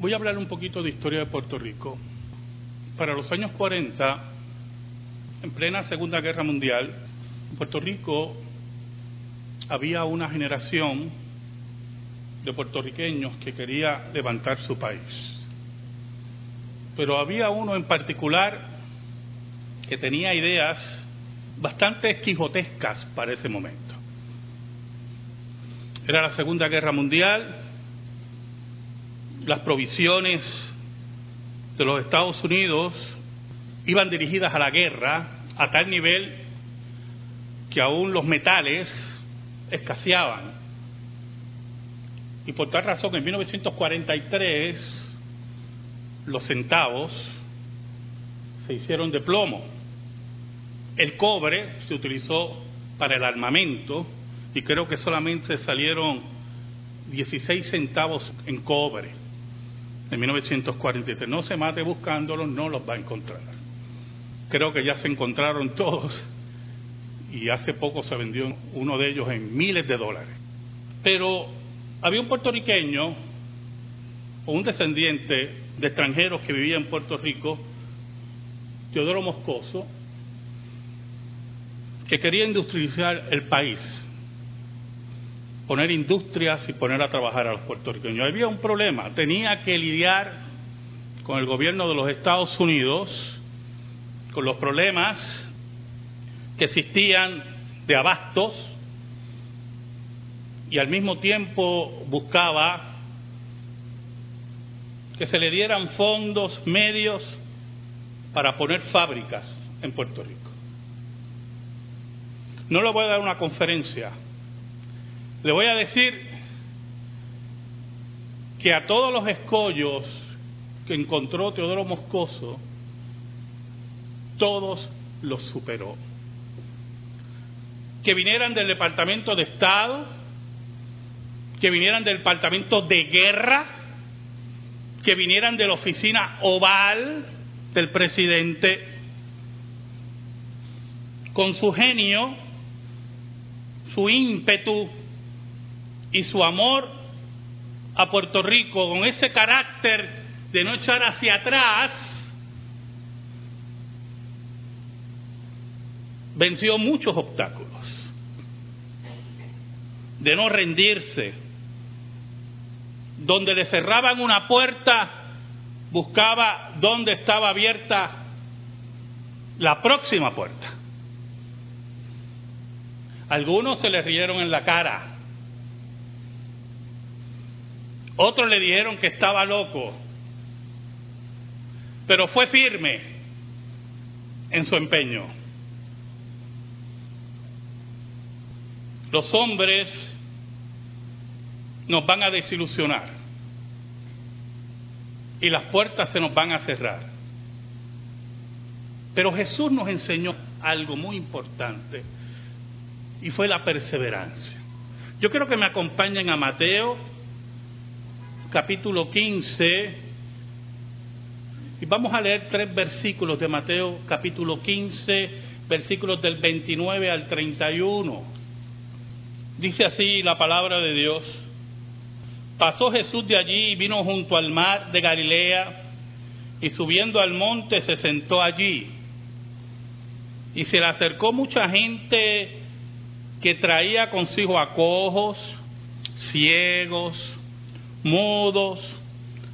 Voy a hablar un poquito de historia de Puerto Rico. Para los años 40, en plena Segunda Guerra Mundial, en Puerto Rico había una generación de puertorriqueños que quería levantar su país. Pero había uno en particular que tenía ideas bastante quijotescas para ese momento. Era la Segunda Guerra Mundial, las provisiones de los Estados Unidos iban dirigidas a la guerra a tal nivel que aún los metales escaseaban. Y por tal razón, en 1943, los centavos se hicieron de plomo. El cobre se utilizó para el armamento y creo que solamente salieron 16 centavos en cobre en 1943. No se mate buscándolos, no los va a encontrar. Creo que ya se encontraron todos y hace poco se vendió uno de ellos en miles de dólares. Pero había un puertorriqueño o un descendiente de extranjeros que vivía en Puerto Rico, Teodoro Moscoso, que quería industrializar el país, poner industrias y poner a trabajar a los puertorriqueños. Había un problema, tenía que lidiar con el gobierno de los Estados Unidos, con los problemas que existían de abastos y al mismo tiempo buscaba que se le dieran fondos, medios para poner fábricas en Puerto Rico. No le voy a dar una conferencia, le voy a decir que a todos los escollos que encontró Teodoro Moscoso, todos los superó. Que vinieran del Departamento de Estado, que vinieran del Departamento de Guerra, que vinieran de la oficina oval del presidente, con su genio, su ímpetu, y su amor a Puerto Rico, con ese carácter de no echar hacia atrás, venció muchos obstáculos, de no rendirse, donde le cerraban una puerta, buscaba dónde estaba abierta la próxima puerta. Algunos se le rieron en la cara, Otros le dijeron que estaba loco, pero fue firme en su empeño. Los hombres nos van a desilusionar y las puertas se nos van a cerrar. Pero Jesús nos enseñó algo muy importante y fue la perseverancia. Yo quiero que me acompañen a Mateo capítulo 15, y vamos a leer tres versículos de Mateo capítulo 15, versículos del 29 al 31. Dice así la palabra de Dios. Pasó Jesús de allí y vino junto al mar de Galilea y subiendo al monte se sentó allí. Y se le acercó mucha gente que traía consigo a cojos, ciegos, mudos,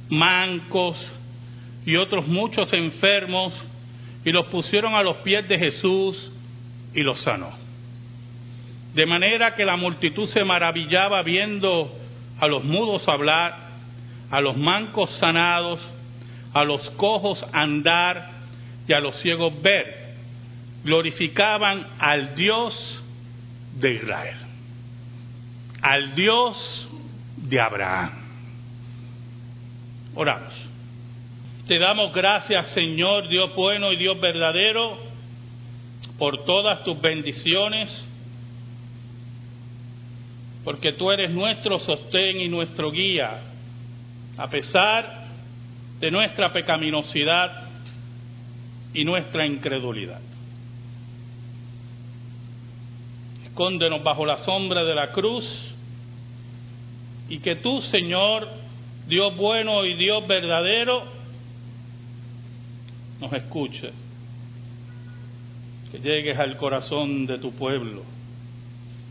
mancos y otros muchos enfermos, y los pusieron a los pies de Jesús y los sanó. De manera que la multitud se maravillaba viendo a los mudos hablar, a los mancos sanados, a los cojos andar y a los ciegos ver. Glorificaban al Dios de Israel, al Dios de Abraham. Oramos. Te damos gracias, Señor, Dios bueno y Dios verdadero, por todas tus bendiciones, porque tú eres nuestro sostén y nuestro guía, a pesar de nuestra pecaminosidad y nuestra incredulidad. Escóndenos bajo la sombra de la cruz y que tú, Señor, Dios bueno y Dios verdadero, nos escuche. Que llegues al corazón de tu pueblo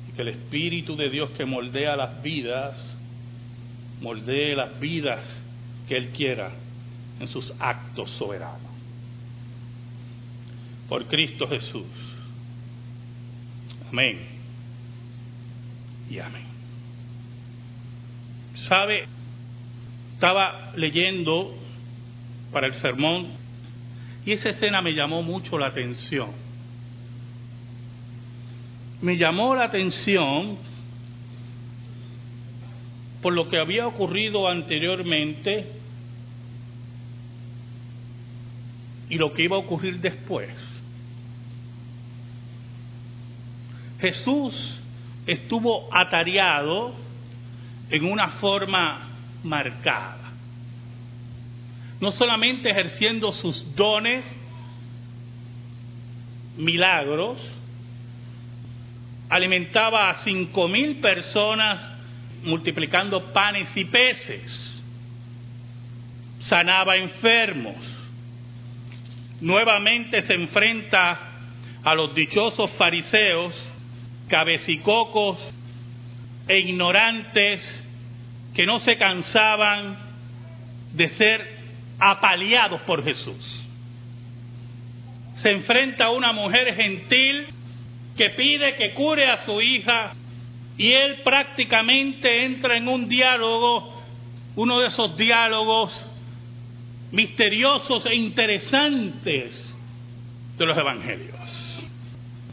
y que el Espíritu de Dios que moldea las vidas, moldee las vidas que Él quiera en sus actos soberanos. Por Cristo Jesús. Amén. Y amén. ¿Sabe? Estaba leyendo para el sermón y esa escena me llamó mucho la atención. Me llamó la atención por lo que había ocurrido anteriormente y lo que iba a ocurrir después. Jesús estuvo atareado en una forma marcada. No solamente ejerciendo sus dones, milagros, alimentaba a cinco mil personas multiplicando panes y peces, sanaba enfermos, nuevamente se enfrenta a los dichosos fariseos, cabecicocos e ignorantes que no se cansaban de ser apaleados por Jesús. Se enfrenta a una mujer gentil que pide que cure a su hija y él prácticamente entra en un diálogo, uno de esos diálogos misteriosos e interesantes de los evangelios.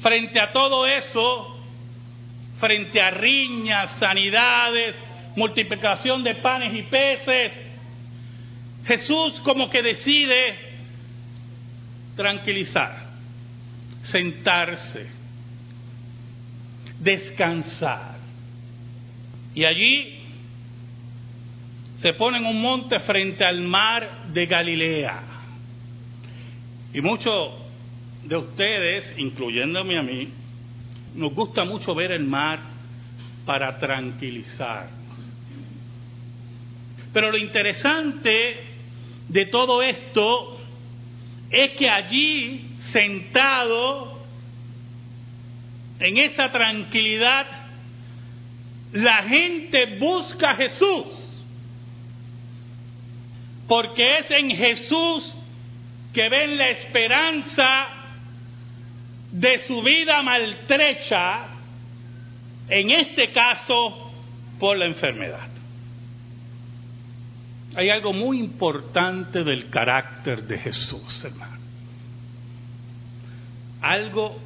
Frente a todo eso, frente a riñas, sanidades, multiplicación de panes y peces, Jesús como que decide tranquilizar, sentarse, descansar. Y allí se pone en un monte frente al mar de Galilea. Y muchos de ustedes, incluyéndome a mí, nos gusta mucho ver el mar para tranquilizar. Pero lo interesante de todo esto es que allí, sentado en esa tranquilidad, la gente busca a Jesús. Porque es en Jesús que ven la esperanza de su vida maltrecha, en este caso por la enfermedad. Hay algo muy importante del carácter de Jesús, hermano. Algo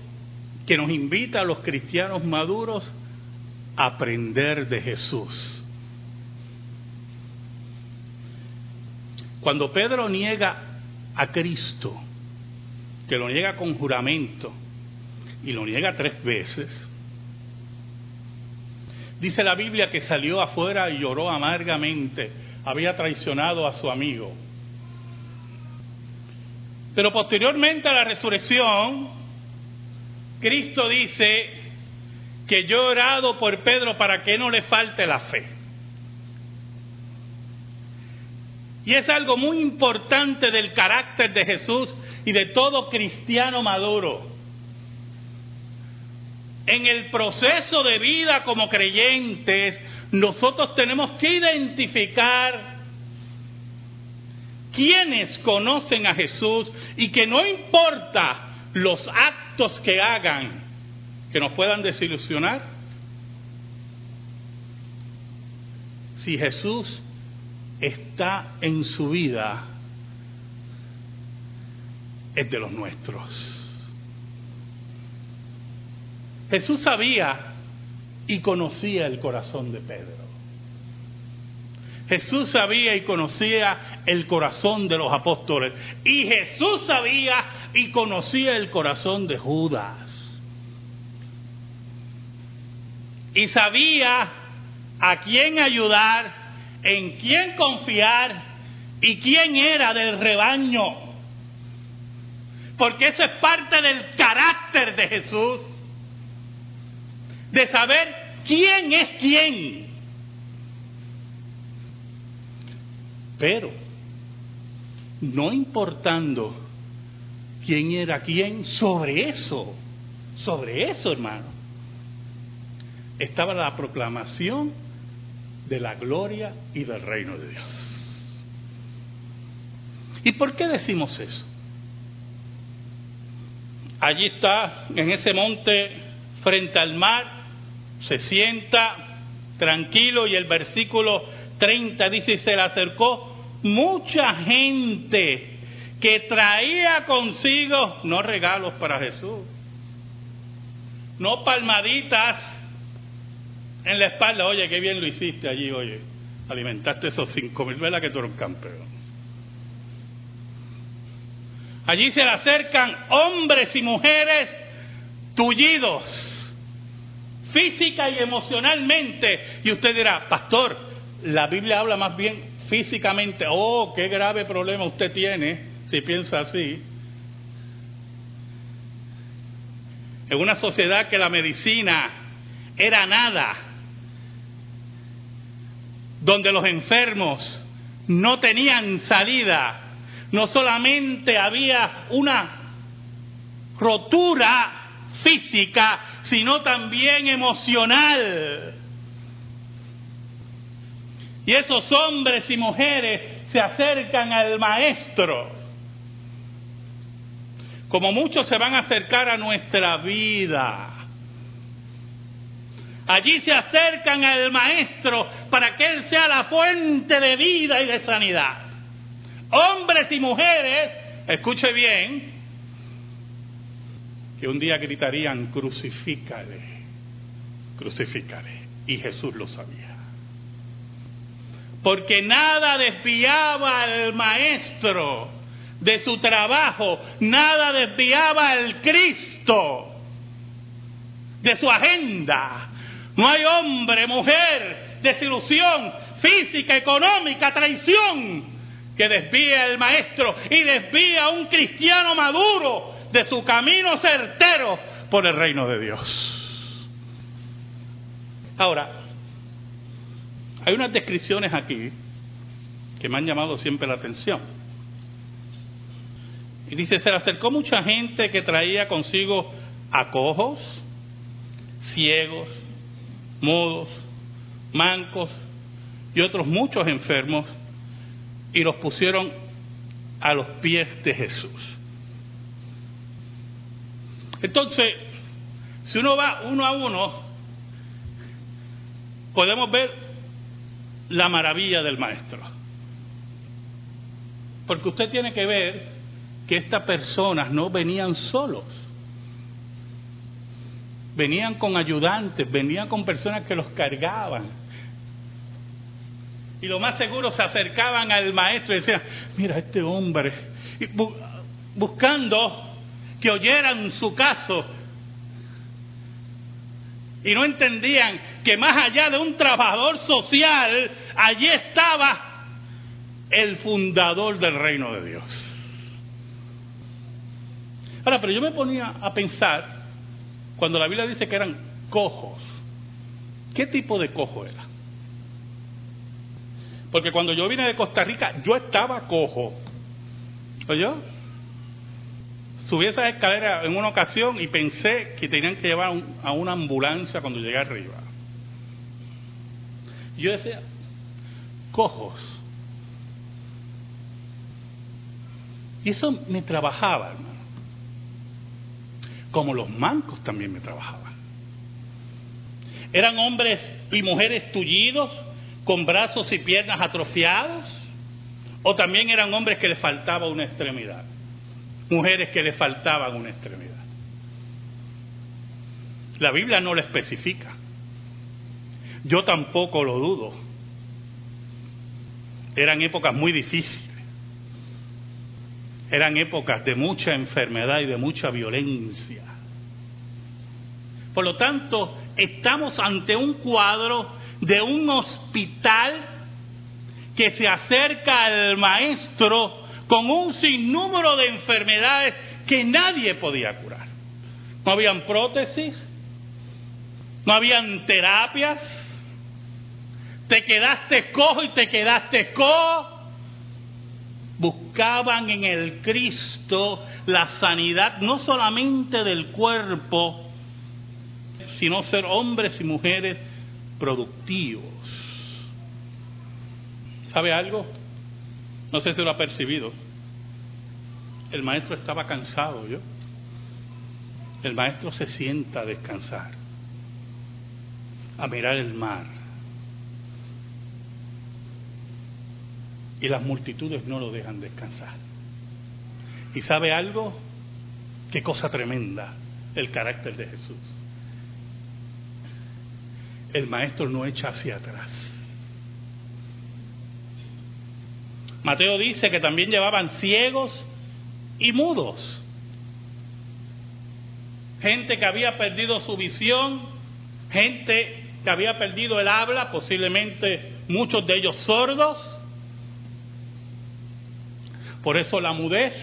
que nos invita a los cristianos maduros a aprender de Jesús. Cuando Pedro niega a Cristo, que lo niega con juramento y lo niega tres veces, dice la Biblia que salió afuera y lloró amargamente había traicionado a su amigo. Pero posteriormente a la resurrección, Cristo dice que yo he orado por Pedro para que no le falte la fe. Y es algo muy importante del carácter de Jesús y de todo cristiano maduro. En el proceso de vida como creyentes, nosotros tenemos que identificar quienes conocen a Jesús y que no importa los actos que hagan que nos puedan desilusionar, si Jesús está en su vida, es de los nuestros. Jesús sabía y conocía el corazón de Pedro. Jesús sabía y conocía el corazón de los apóstoles. Y Jesús sabía y conocía el corazón de Judas. Y sabía a quién ayudar, en quién confiar y quién era del rebaño. Porque eso es parte del carácter de Jesús de saber quién es quién. Pero, no importando quién era quién, sobre eso, sobre eso, hermano, estaba la proclamación de la gloria y del reino de Dios. ¿Y por qué decimos eso? Allí está, en ese monte, frente al mar, se sienta tranquilo y el versículo 30 dice, se le acercó mucha gente que traía consigo, no regalos para Jesús, no palmaditas en la espalda, oye, qué bien lo hiciste allí, oye, alimentaste esos cinco mil velas que tú eres campeón. Allí se le acercan hombres y mujeres tullidos, física y emocionalmente. Y usted dirá, pastor, la Biblia habla más bien físicamente. Oh, qué grave problema usted tiene si piensa así. En una sociedad que la medicina era nada, donde los enfermos no tenían salida, no solamente había una rotura física, sino también emocional. Y esos hombres y mujeres se acercan al maestro. Como muchos se van a acercar a nuestra vida. Allí se acercan al maestro para que Él sea la fuente de vida y de sanidad. Hombres y mujeres, escuche bien, que un día gritarían, crucifícale, crucifícale. Y Jesús lo sabía. Porque nada desviaba al maestro de su trabajo, nada desviaba al Cristo de su agenda. No hay hombre, mujer, desilusión física, económica, traición que desvíe al maestro y desvía a un cristiano maduro de su camino certero por el reino de Dios. Ahora, hay unas descripciones aquí que me han llamado siempre la atención. Y dice, se le acercó mucha gente que traía consigo acojos, ciegos, mudos, mancos y otros muchos enfermos y los pusieron a los pies de Jesús. Entonces, si uno va uno a uno, podemos ver la maravilla del maestro. Porque usted tiene que ver que estas personas no venían solos. Venían con ayudantes, venían con personas que los cargaban. Y lo más seguro se acercaban al maestro y decían, mira este hombre, buscando que oyeran su caso y no entendían que más allá de un trabajador social, allí estaba el fundador del reino de Dios. Ahora, pero yo me ponía a pensar, cuando la Biblia dice que eran cojos, ¿qué tipo de cojo era? Porque cuando yo vine de Costa Rica, yo estaba cojo. ¿Oyó? Subí esas escaleras en una ocasión y pensé que tenían que llevar a una ambulancia cuando llegué arriba. Yo decía, cojos. Y eso me trabajaba, hermano. Como los mancos también me trabajaban. Eran hombres y mujeres tullidos, con brazos y piernas atrofiados, o también eran hombres que les faltaba una extremidad mujeres que le faltaban una extremidad. La Biblia no lo especifica. Yo tampoco lo dudo. Eran épocas muy difíciles. Eran épocas de mucha enfermedad y de mucha violencia. Por lo tanto, estamos ante un cuadro de un hospital que se acerca al maestro con un sinnúmero de enfermedades que nadie podía curar. No habían prótesis, no habían terapias, te quedaste cojo y te quedaste cojo, buscaban en el Cristo la sanidad no solamente del cuerpo, sino ser hombres y mujeres productivos. ¿Sabe algo? No sé si lo ha percibido. El maestro estaba cansado, ¿yo? El maestro se sienta a descansar, a mirar el mar. Y las multitudes no lo dejan descansar. ¿Y sabe algo? Qué cosa tremenda el carácter de Jesús. El maestro no echa hacia atrás. Mateo dice que también llevaban ciegos y mudos. Gente que había perdido su visión, gente que había perdido el habla, posiblemente muchos de ellos sordos. Por eso la mudez.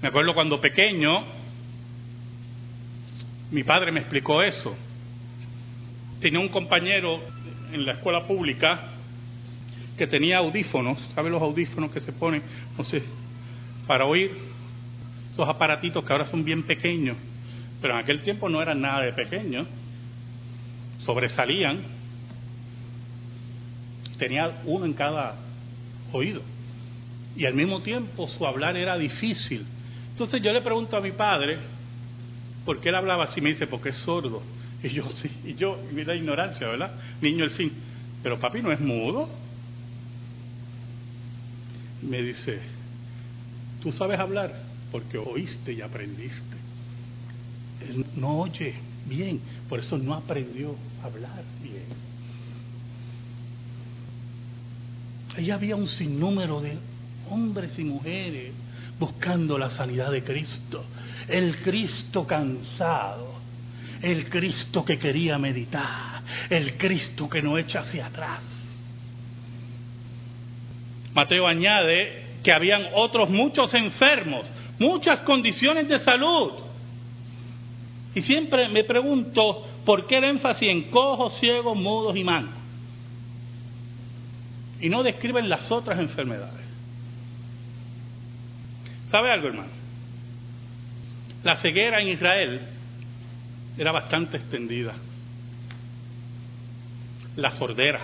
Me acuerdo cuando pequeño, mi padre me explicó eso. Tenía un compañero en la escuela pública que tenía audífonos, ¿sabe los audífonos que se ponen? No para oír esos aparatitos que ahora son bien pequeños, pero en aquel tiempo no eran nada de pequeños, sobresalían, tenía uno en cada oído, y al mismo tiempo su hablar era difícil. Entonces yo le pregunto a mi padre, ¿por qué él hablaba así? Me dice, porque es sordo. Y yo, sí, y yo, y la ignorancia, ¿verdad? Niño el fin. Pero papi no es mudo me dice, tú sabes hablar porque oíste y aprendiste. Él no oye bien, por eso no aprendió a hablar bien. Ahí había un sinnúmero de hombres y mujeres buscando la sanidad de Cristo. El Cristo cansado, el Cristo que quería meditar, el Cristo que no echa hacia atrás Mateo añade que habían otros muchos enfermos, muchas condiciones de salud. Y siempre me pregunto por qué el énfasis en cojos, ciegos, mudos y mancos. Y no describen las otras enfermedades. ¿Sabe algo, hermano? La ceguera en Israel era bastante extendida. La sordera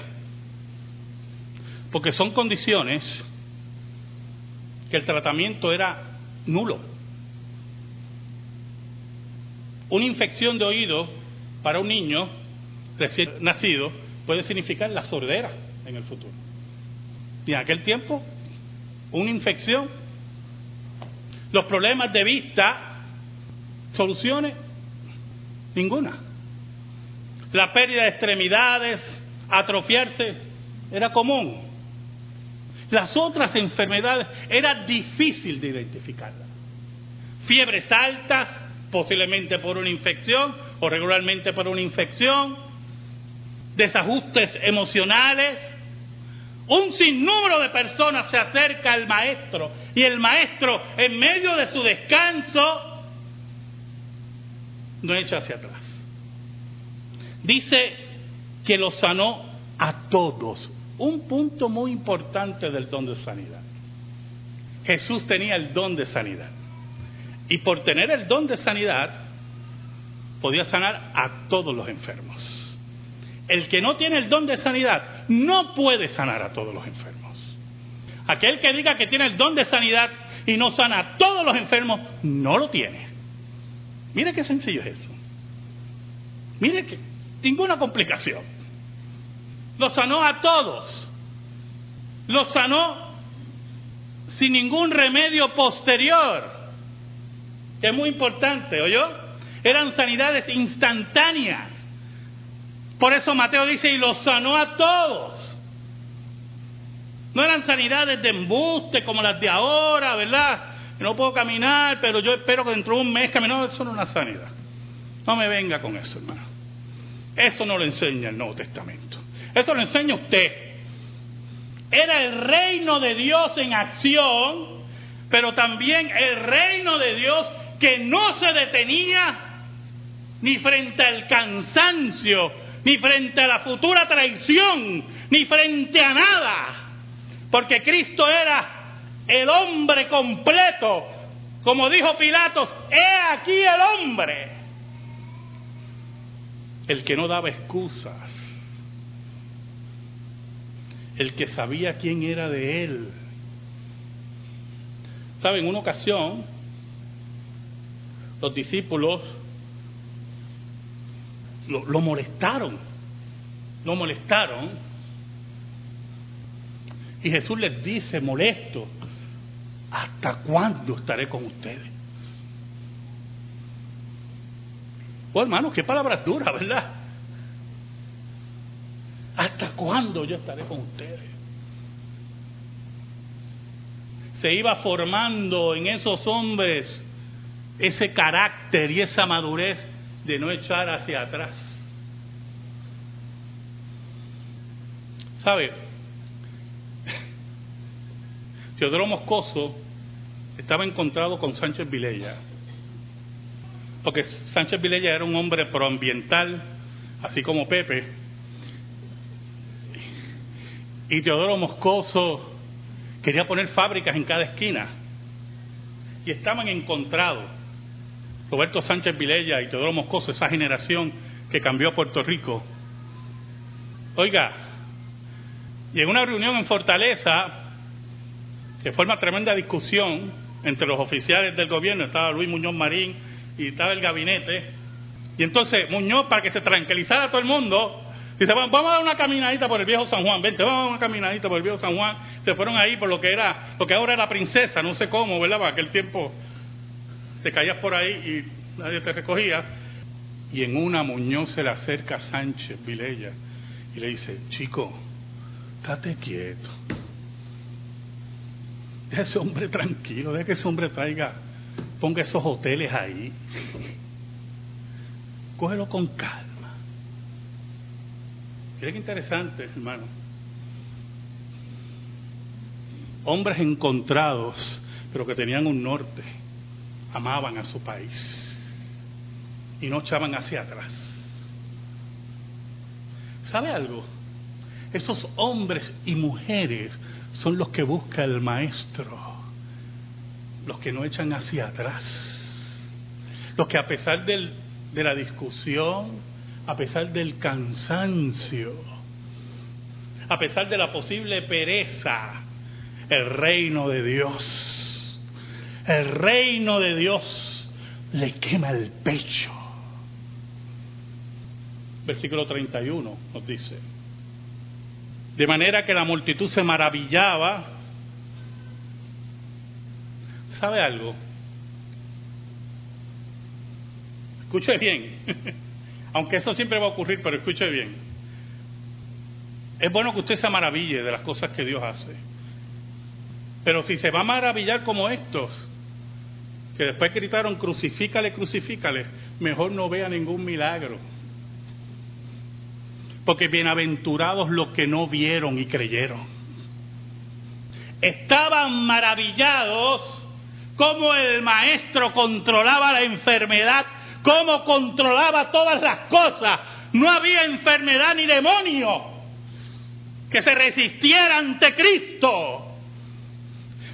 porque son condiciones que el tratamiento era nulo. Una infección de oído para un niño recién nacido puede significar la sordera en el futuro. Y en aquel tiempo, una infección, los problemas de vista, soluciones, ninguna. La pérdida de extremidades, atrofiarse, era común. Las otras enfermedades era difícil de identificarlas. Fiebres altas, posiblemente por una infección o regularmente por una infección, desajustes emocionales. Un sinnúmero de personas se acerca al maestro y el maestro en medio de su descanso no echa hacia atrás. Dice que lo sanó a todos un punto muy importante del don de sanidad. Jesús tenía el don de sanidad. Y por tener el don de sanidad, podía sanar a todos los enfermos. El que no tiene el don de sanidad no puede sanar a todos los enfermos. Aquel que diga que tiene el don de sanidad y no sana a todos los enfermos, no lo tiene. Mire qué sencillo es eso. Mire que ninguna complicación. Lo sanó a todos. Lo sanó sin ningún remedio posterior. es muy importante, ¿oyó? Eran sanidades instantáneas. Por eso Mateo dice, y lo sanó a todos. No eran sanidades de embuste como las de ahora, ¿verdad? No puedo caminar, pero yo espero que dentro de un mes caminar. Eso no es una sanidad. No me venga con eso, hermano. Eso no lo enseña el Nuevo Testamento. Eso lo enseña usted. Era el reino de Dios en acción, pero también el reino de Dios que no se detenía ni frente al cansancio, ni frente a la futura traición, ni frente a nada. Porque Cristo era el hombre completo. Como dijo Pilatos, he aquí el hombre. El que no daba excusas. El que sabía quién era de él. ¿Saben? En una ocasión, los discípulos lo, molestaron. Lo molestaron. Y Jesús les dice, molesto, ¿hasta cuándo estaré con ustedes? Oh, hermano, qué palabras duras, ¿verdad? ¿Hasta cuándo yo estaré con ustedes? Se iba formando en esos hombres ese carácter y esa madurez de no echar hacia atrás. ¿Sabe? Teodoro Moscoso estaba encontrado con Sánchez Vilella, porque Sánchez Vilella era un hombre proambiental, así como Pepe, y Teodoro Moscoso quería poner fábricas en cada esquina, y estaban encontrados. Roberto Sánchez Vilella y Teodoro Moscoso, esa generación que cambió a Puerto Rico. Oiga, y en una reunión en Fortaleza, que fue una tremenda discusión entre los oficiales del gobierno, estaba Luis Muñoz Marín y estaba el gabinete, y entonces Muñoz, para que se tranquilizara todo el mundo, dice, vamos a dar una caminadita por el viejo San Juan, vente, vamos a dar una caminadita por el viejo San Juan, se fueron ahí por lo que era, lo que ahora era princesa, no sé cómo, ¿verdad? Para aquel tiempo te caías por ahí y nadie te recogía. Y en una Muñoz se le acerca a Sánchez Vilella y le dice, chico, estate quieto. Deja ese hombre tranquilo, deja que ese hombre traiga, ponga esos hoteles ahí. Cógelo con calma. Miren interesante, hermano. Hombres encontrados, pero que tenían un norte amaban a su país y no echaban hacia atrás. ¿Sabe algo? Esos hombres y mujeres son los que busca el maestro, los que no echan hacia atrás, los que a pesar del, de la discusión, a pesar del cansancio, a pesar de la posible pereza, el reino de Dios el reino de Dios le quema el pecho. Versículo 31 nos dice, de manera que la multitud se maravillaba. ¿Sabe algo? Escuche bien, aunque eso siempre va a ocurrir, pero escuche bien. Es bueno que usted se maraville de las cosas que Dios hace. Pero si se va a maravillar como estos, que después gritaron crucifícale, crucifícale, mejor no vea ningún milagro. Porque bienaventurados los que no vieron y creyeron. Estaban maravillados cómo el maestro controlaba la enfermedad, cómo controlaba todas las cosas. No había enfermedad ni demonio que se resistiera ante Cristo.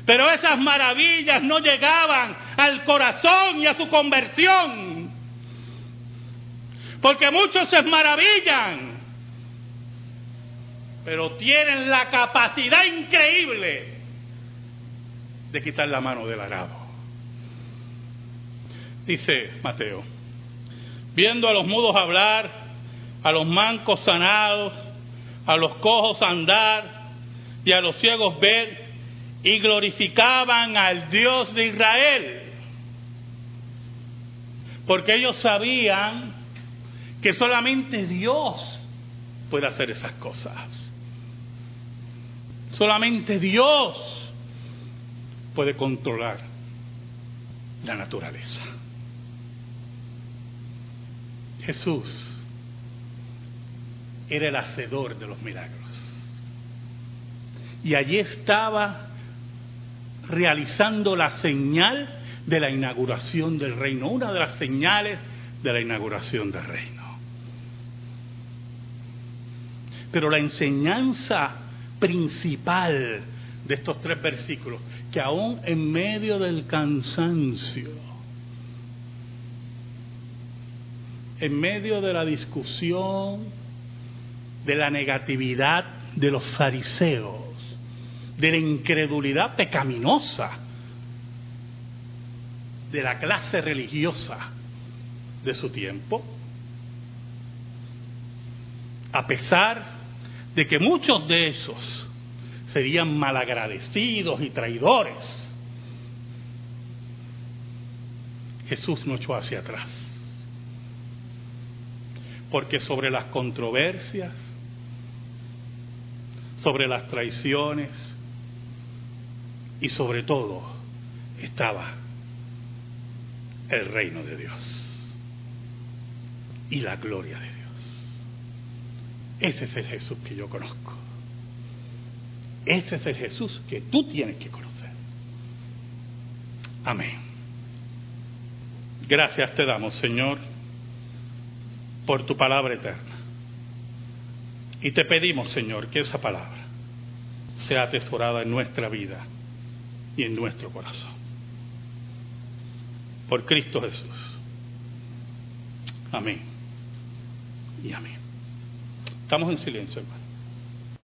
Pero esas maravillas no llegaban al corazón y a su conversión. Porque muchos se maravillan, pero tienen la capacidad increíble de quitar la mano del arado. Dice Mateo, viendo a los mudos hablar, a los mancos sanados, a los cojos andar y a los ciegos ver, y glorificaban al Dios de Israel. Porque ellos sabían que solamente Dios puede hacer esas cosas. Solamente Dios puede controlar la naturaleza. Jesús era el hacedor de los milagros. Y allí estaba realizando la señal de la inauguración del reino, una de las señales de la inauguración del reino. Pero la enseñanza principal de estos tres versículos, que aún en medio del cansancio, en medio de la discusión, de la negatividad de los fariseos, de la incredulidad pecaminosa de la clase religiosa de su tiempo, a pesar de que muchos de esos serían malagradecidos y traidores, Jesús no echó hacia atrás. Porque sobre las controversias, sobre las traiciones y sobre todo estaba el reino de Dios y la gloria de Dios. Ese es el Jesús que yo conozco. Ese es el Jesús que tú tienes que conocer. Amén. Gracias te damos, Señor, por tu palabra eterna. Y te pedimos, Señor, que esa palabra sea atesorada en nuestra vida y en nuestro corazón. Por Cristo Jesús. Amén. Y amén. Estamos en silencio, hermano.